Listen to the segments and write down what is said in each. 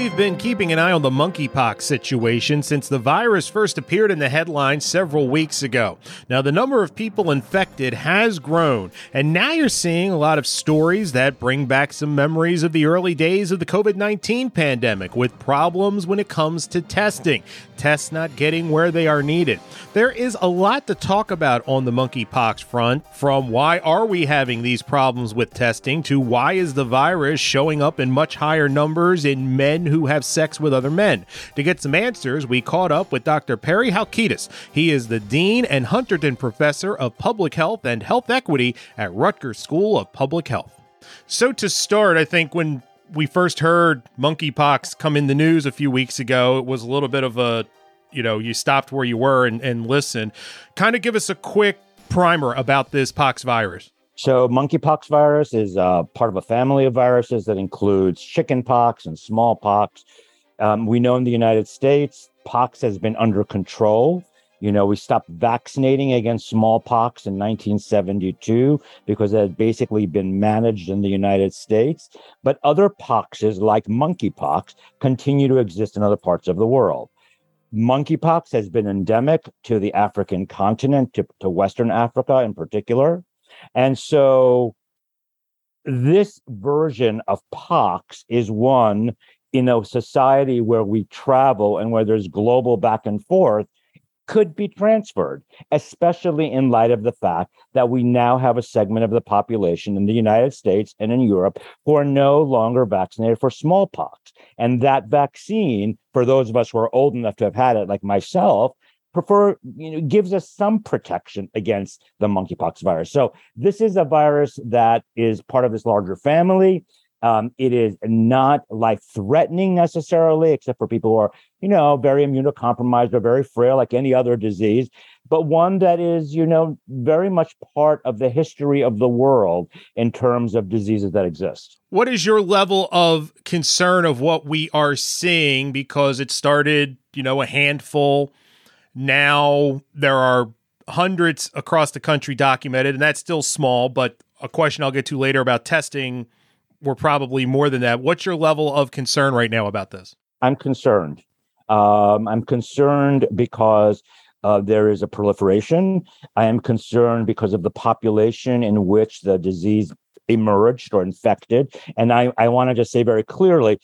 We've been keeping an eye on the monkeypox situation since the virus first appeared in the headlines several weeks ago. Now, the number of people infected has grown, and now you're seeing a lot of stories that bring back some memories of the early days of the COVID 19 pandemic with problems when it comes to testing, tests not getting where they are needed. There is a lot to talk about on the monkeypox front, from why are we having these problems with testing to why is the virus showing up in much higher numbers in men who have sex with other men. To get some answers, we caught up with Dr. Perry Halkitis. He is the Dean and Hunterdon Professor of Public Health and Health Equity at Rutgers School of Public Health. So, to start, I think when we first heard monkeypox come in the news a few weeks ago, it was a little bit of a, you know, you stopped where you were and, and listened. Kind of give us a quick primer about this pox virus. So, monkeypox virus is uh, part of a family of viruses that includes chickenpox and smallpox. Um, we know in the United States, pox has been under control. You know, we stopped vaccinating against smallpox in 1972 because it had basically been managed in the United States. But other poxes, like monkeypox, continue to exist in other parts of the world. Monkeypox has been endemic to the African continent, to, to Western Africa in particular. And so this version of pox is one in a society where we travel and where there's global back and forth could be transferred, especially in light of the fact that we now have a segment of the population in the United States and in Europe who are no longer vaccinated for smallpox. And that vaccine, for those of us who are old enough to have had it, like myself, prefer you know gives us some protection against the monkeypox virus. So this is a virus that is part of this larger family. Um, it is not life threatening necessarily except for people who are you know very immunocompromised or very frail like any other disease but one that is you know very much part of the history of the world in terms of diseases that exist. What is your level of concern of what we are seeing? Because it started you know a handful now there are hundreds across the country documented, and that's still small, but a question I'll get to later about testing, we're probably more than that. What's your level of concern right now about this? I'm concerned. Um, I'm concerned because uh, there is a proliferation. I am concerned because of the population in which the disease emerged or infected. And I, I want to just say very clearly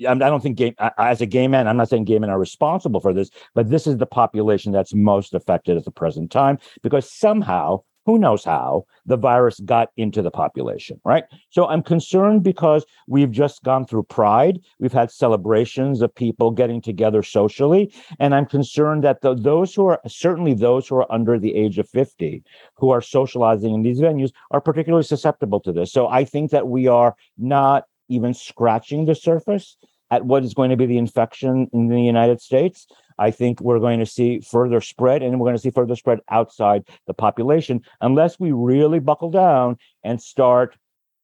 I don't think gay, as a gay man, I'm not saying gay men are responsible for this, but this is the population that's most affected at the present time because somehow, who knows how, the virus got into the population, right? So I'm concerned because we've just gone through Pride. We've had celebrations of people getting together socially. And I'm concerned that the, those who are certainly those who are under the age of 50 who are socializing in these venues are particularly susceptible to this. So I think that we are not even scratching the surface at what is going to be the infection in the United States. I think we're going to see further spread, and we're going to see further spread outside the population unless we really buckle down and start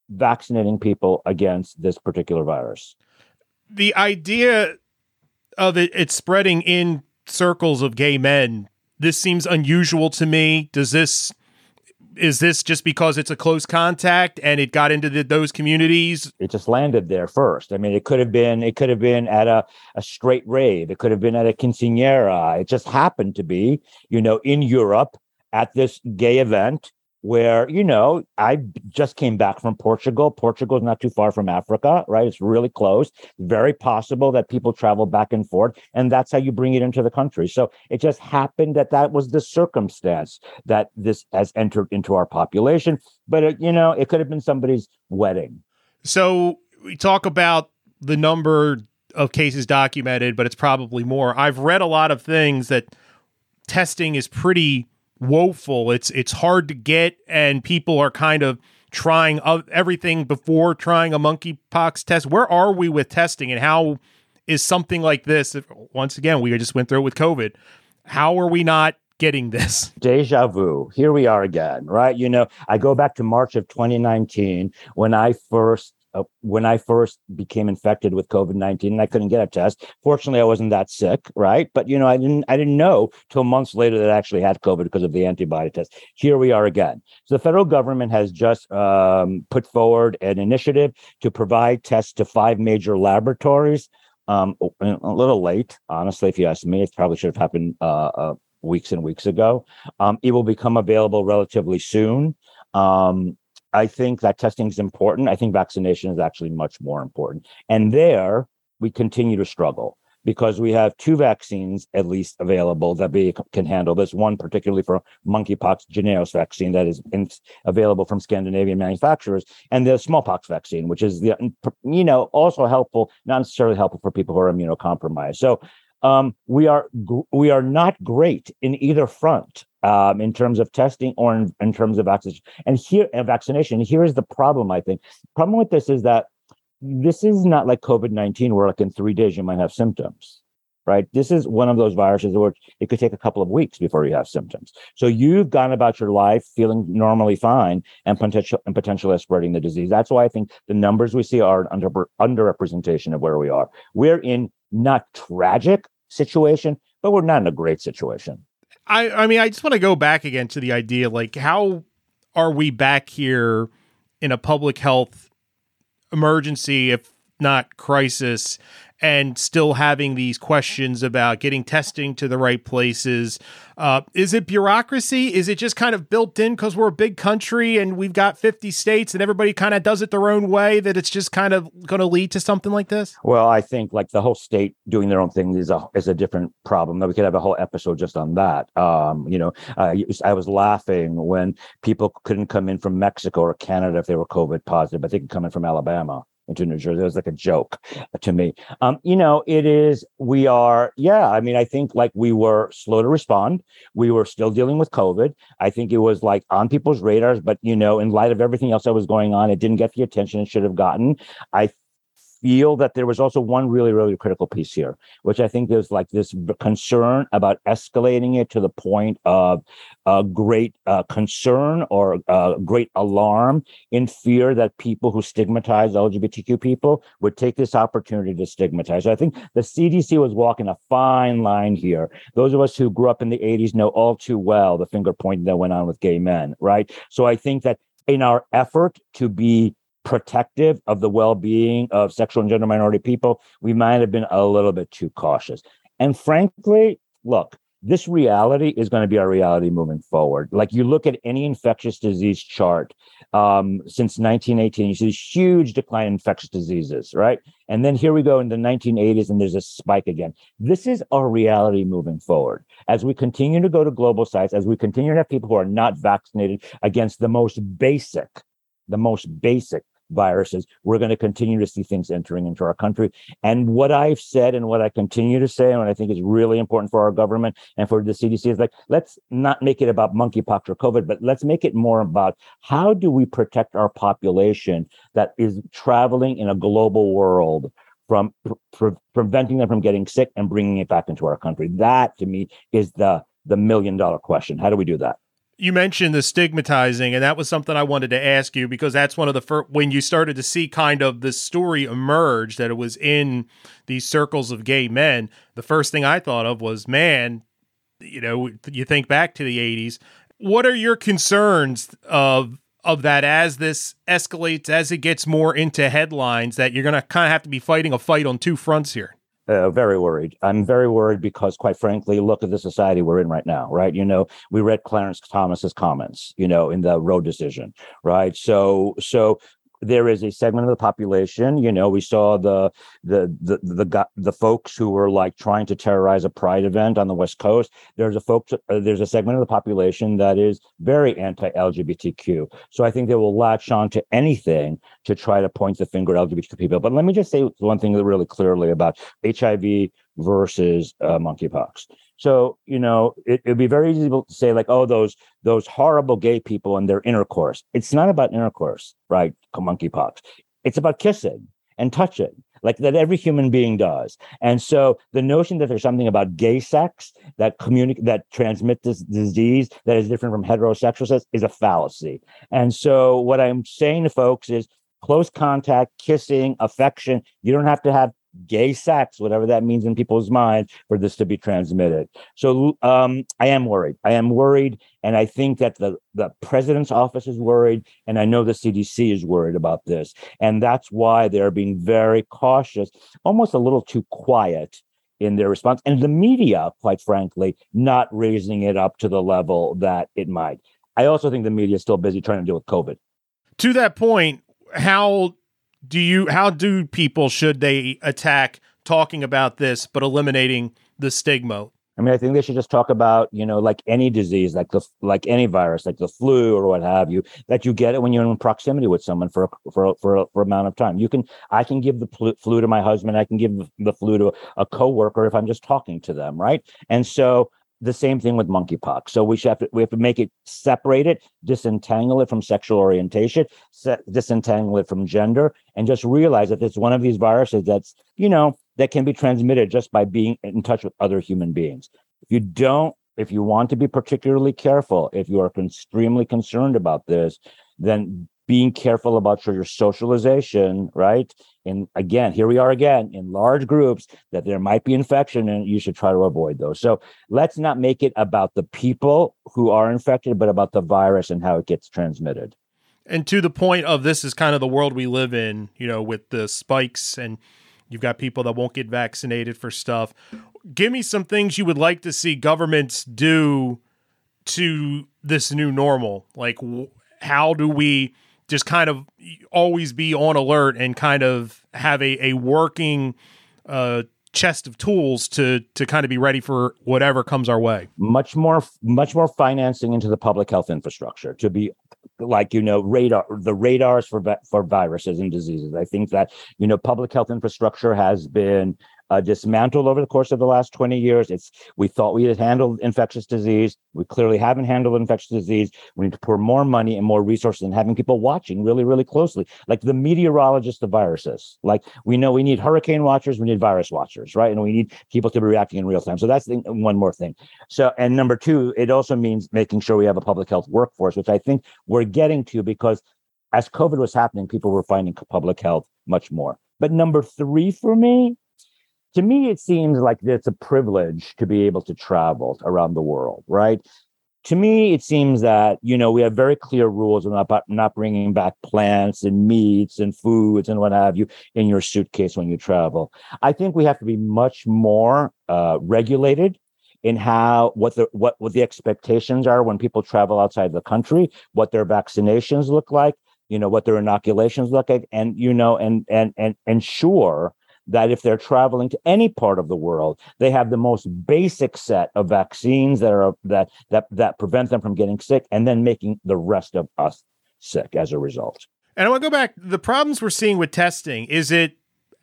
vaccinating people against this particular virus. The idea of it, it spreading in circles of gay men, this seems unusual to me. Does this is this just because it's a close contact and it got into the, those communities? It just landed there first. I mean, it could have been it could have been at a, a straight rave. It could have been at a quinceanera. It just happened to be, you know, in Europe at this gay event where you know i just came back from portugal. Portugal is not too far from africa right? It's really close. Very possible that people travel back and forth and that's how you bring it into the country. So it just happened that that was the circumstance that this has entered into our population. But it, you know it could have been somebody's wedding. So we talk about the number of cases documented but it's probably more. I've read a lot of things that testing is pretty woeful. It's it's hard to get, and people are kind of trying everything before trying a monkeypox test. Where are we with testing, and how is something like this? Once again, we just went through it with COVID. How are we not getting this? Deja vu. Here we are again, right? You know, I go back to March of 2019 when I first uh, when I first became infected with COVID nineteen, and I couldn't get a test. Fortunately, I wasn't that sick, right? But you know, I didn't I didn't know till months later that I actually had COVID because of the antibody test. Here we are again. So the federal government has just um, put forward an initiative to provide tests to five major laboratories. Um, a little late, honestly, if you ask me. It probably should have happened uh, uh, weeks and weeks ago. Um, it will become available relatively soon. Um, I think that testing is important. I think vaccination is actually much more important. And there we continue to struggle because we have two vaccines at least available that we can handle this. One particularly for monkeypox Jynneos vaccine that is in, available from Scandinavian manufacturers, and the smallpox vaccine, which is the you know also helpful, not necessarily helpful for people who are immunocompromised. So um, we are we are not great in either front um, in terms of testing or in, in terms of vaccination. And here, vaccination. Here is the problem. I think problem with this is that this is not like COVID nineteen, where like in three days you might have symptoms. Right. This is one of those viruses where it could take a couple of weeks before you have symptoms. So you've gone about your life feeling normally fine and potential and potentially spreading the disease. That's why I think the numbers we see are under underrepresentation of where we are. We're in not tragic situation, but we're not in a great situation. I I mean, I just want to go back again to the idea like how are we back here in a public health emergency if not crisis and still having these questions about getting testing to the right places. Uh, is it bureaucracy? Is it just kind of built in because we're a big country and we've got 50 states and everybody kind of does it their own way that it's just kind of going to lead to something like this? Well, I think like the whole state doing their own thing is a is a different problem. That we could have a whole episode just on that. Um, you know, uh, I was laughing when people couldn't come in from Mexico or Canada if they were COVID positive, but they could come in from Alabama into New Jersey. It was like a joke to me. Um, you know, it is, we are, yeah, I mean, I think like we were slow to respond. We were still dealing with COVID. I think it was like on people's radars, but, you know, in light of everything else that was going on, it didn't get the attention it should have gotten. I feel that there was also one really, really critical piece here, which I think there's like this concern about escalating it to the point of a great uh, concern or great alarm in fear that people who stigmatize LGBTQ people would take this opportunity to stigmatize. So I think the CDC was walking a fine line here. Those of us who grew up in the 80s know all too well the finger pointing that went on with gay men, right? So I think that in our effort to be protective of the well-being of sexual and gender minority people, we might have been a little bit too cautious. And frankly, look, this reality is going to be our reality moving forward. Like you look at any infectious disease chart um, since 1918, you see this huge decline in infectious diseases, right? And then here we go in the 1980s, and there's a spike again. This is our reality moving forward. As we continue to go to global sites, as we continue to have people who are not vaccinated against the most basic, the most basic viruses, we're going to continue to see things entering into our country. And what I've said and what I continue to say, and what I think is really important for our government and for the CDC is like, let's not make it about monkeypox or COVID, but let's make it more about how do we protect our population that is traveling in a global world from pre- preventing them from getting sick and bringing it back into our country. That to me is the the million dollar question. How do we do that? You mentioned the stigmatizing, and that was something I wanted to ask you because that's one of the first when you started to see kind of the story emerge that it was in these circles of gay men. The first thing I thought of was, man, you know, you think back to the '80s. What are your concerns of of that as this escalates, as it gets more into headlines? That you're going to kind of have to be fighting a fight on two fronts here uh, very worried. I'm very worried because, quite frankly, look at the society we're in right now, right? You know, we read Clarence Thomas's comments, you know, in the Roe decision, right? So, so there is a segment of the population you know we saw the the the the, the folks who were like trying to terrorize a pride event on the west coast there's a folks uh, there's a segment of the population that is very anti-lgbtq so i think they will latch on to anything to try to point the finger at lgbtq people. But let me just say one thing really clearly about hiv versus uh, monkeypox so, you know, it would be very easy to say, like, oh, those those horrible gay people and their intercourse. It's not about intercourse, right? Monkeypox. It's about kissing and touching, like that every human being does. And so the notion that there's something about gay sex that communicate that transmit this disease that is different from heterosexual sex is a fallacy. And so what I'm saying to folks is close contact, kissing, affection. You don't have to have gay sex, whatever that means in people's minds, for this to be transmitted. So um, I am worried. I am worried, and I think that the the president's office is worried, and I know the CDC is worried about this, and that's why they're being very cautious, almost a little too quiet in their response, and the media, quite frankly, not raising it up to the level that it might. I also think the media is still busy trying to deal with COVID. To that point, how do you how do people should they attack talking about this but eliminating the stigma I mean, I think they should just talk about, you know, like any disease, like the like any virus, like the flu or what have you, that you get it when you're in proximity with someone for for for a for a amount of time. You can, I can give the flu to my husband, I can give the flu to a coworker if I'm just talking to them, right? And so the same thing with monkeypox. So we should have to we have to make it separate it, disentangle it from sexual orientation, set, disentangle it from gender, and just realize that it's one of these viruses that's you know that can be transmitted just by being in touch with other human beings. If you don't, if you want to be particularly careful, if you are extremely concerned about this, then being careful about your, socialization, right? And again, here we are again in large groups that there might be infection and you should try to avoid those. So let's not make it about the people who are infected, but about the virus and how it gets transmitted. And to the point of this is kind of the world we live in, you know, with the spikes and you've got people that won't get vaccinated for stuff. Give me some things you would like to see governments do to this new normal. Like, how do we just kind of always be on alert and kind of have a, a working uh, chest of tools to to kind of be ready for whatever comes our way. Much more much more financing into the public health infrastructure to be like you know radar the radars for for viruses and diseases. I think that you know public health infrastructure has been uh, dismantled over the course of the last 20 years. It's we thought we had handled infectious disease. We clearly haven't handled infectious disease. We need to pour more money and more resources and having people watching really, really closely, like the meteorologists of viruses. Like we know we need hurricane watchers, we need virus watchers, right? And we need people to be reacting in real time. So that's the, one more thing. So, and number two, it also means making sure we have a public health workforce, which I think we're getting to because as COVID was happening, people were finding public health much more. But number three for me to me, it seems like it's a privilege to be able to travel around the world, right? To me, it seems that you know we have very clear rules about not bringing back plants and meats and foods and what have you in your suitcase when you travel. I think we have to be much more uh, regulated in how what the what what the expectations are when people travel outside the country, what their vaccinations look like, you know, what their inoculations look like, and you know, and and and ensure that if they're traveling to any part of the world, they have the most basic set of vaccines that are that that that prevent them from getting sick, and then making the rest of us sick as a result. And I want to go back. The problems we're seeing with testing is it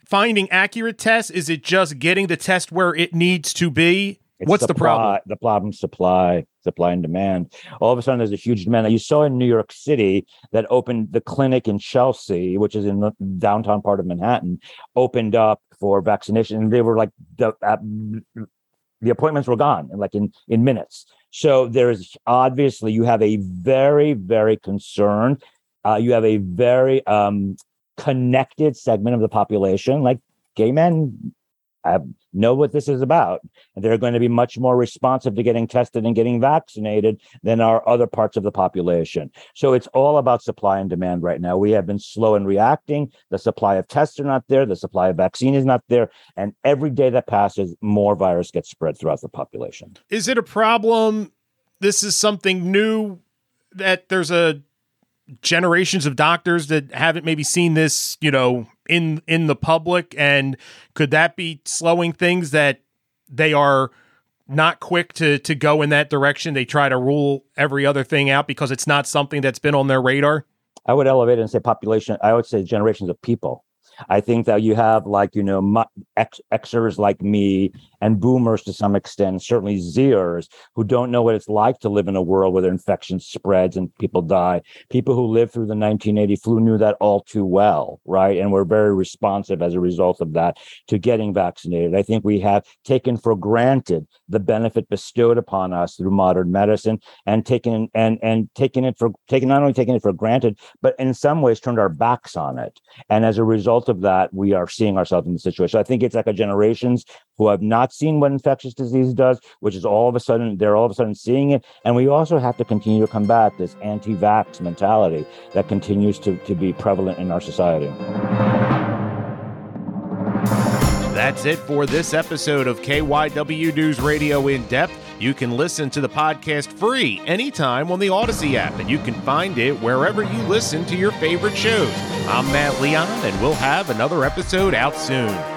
finding accurate tests? Is it just getting the test where it needs to be? It's What's supply, the problem? The problem supply, supply and demand. All of a sudden, there's a huge demand. Now, you saw in New York City that opened the clinic in Chelsea, which is in the downtown part of Manhattan, opened up for vaccination, and they were like the uh, the appointments were gone, like in in minutes. So there's obviously you have a very very concerned, uh, you have a very um, connected segment of the population, like gay men know what this is about. And they're going to be much more responsive to getting tested and getting vaccinated than our other parts of the population. So it's all about supply and demand right now. We have been slow in reacting. The supply of tests are not there. The supply of vaccine is not there. And every day that passes, more virus gets spread throughout the population. Is it a problem? This is something new that there's a generations of doctors that haven't maybe seen this, you know, in in the public? And could that be slowing things that they are not quick to to go in that direction? They try to rule every other thing out because it's not something that's been on their radar? I would elevate and say population i would say generations of people. I think that you have like you know my, ex- Xers like me and boomers to some extent, certainly Zers who don't know what it's like to live in a world where infection spreads and people die. People who lived through the 1980 flu knew that all too well, right? And were very responsive as a result of that to getting vaccinated. I think we have taken for granted the benefit bestowed upon us through modern medicine and taken and and taking it for taking not only taking it for granted, but in some ways turned our backs on it. And as a result of that, we are seeing ourselves in the situation. So I think it's like a generations who have not seen what infectious disease does, which is all of a sudden they're all of a sudden seeing it. And we also have to continue to combat this anti-vax mentality that continues to, to be prevalent in our society. That's it for this episode of KYW News Radio In Depth. You can listen to the podcast free anytime on the Audacy app, and you can find it wherever you listen to your favorite shows. I'm Matt Leon, and we'll have another episode out soon.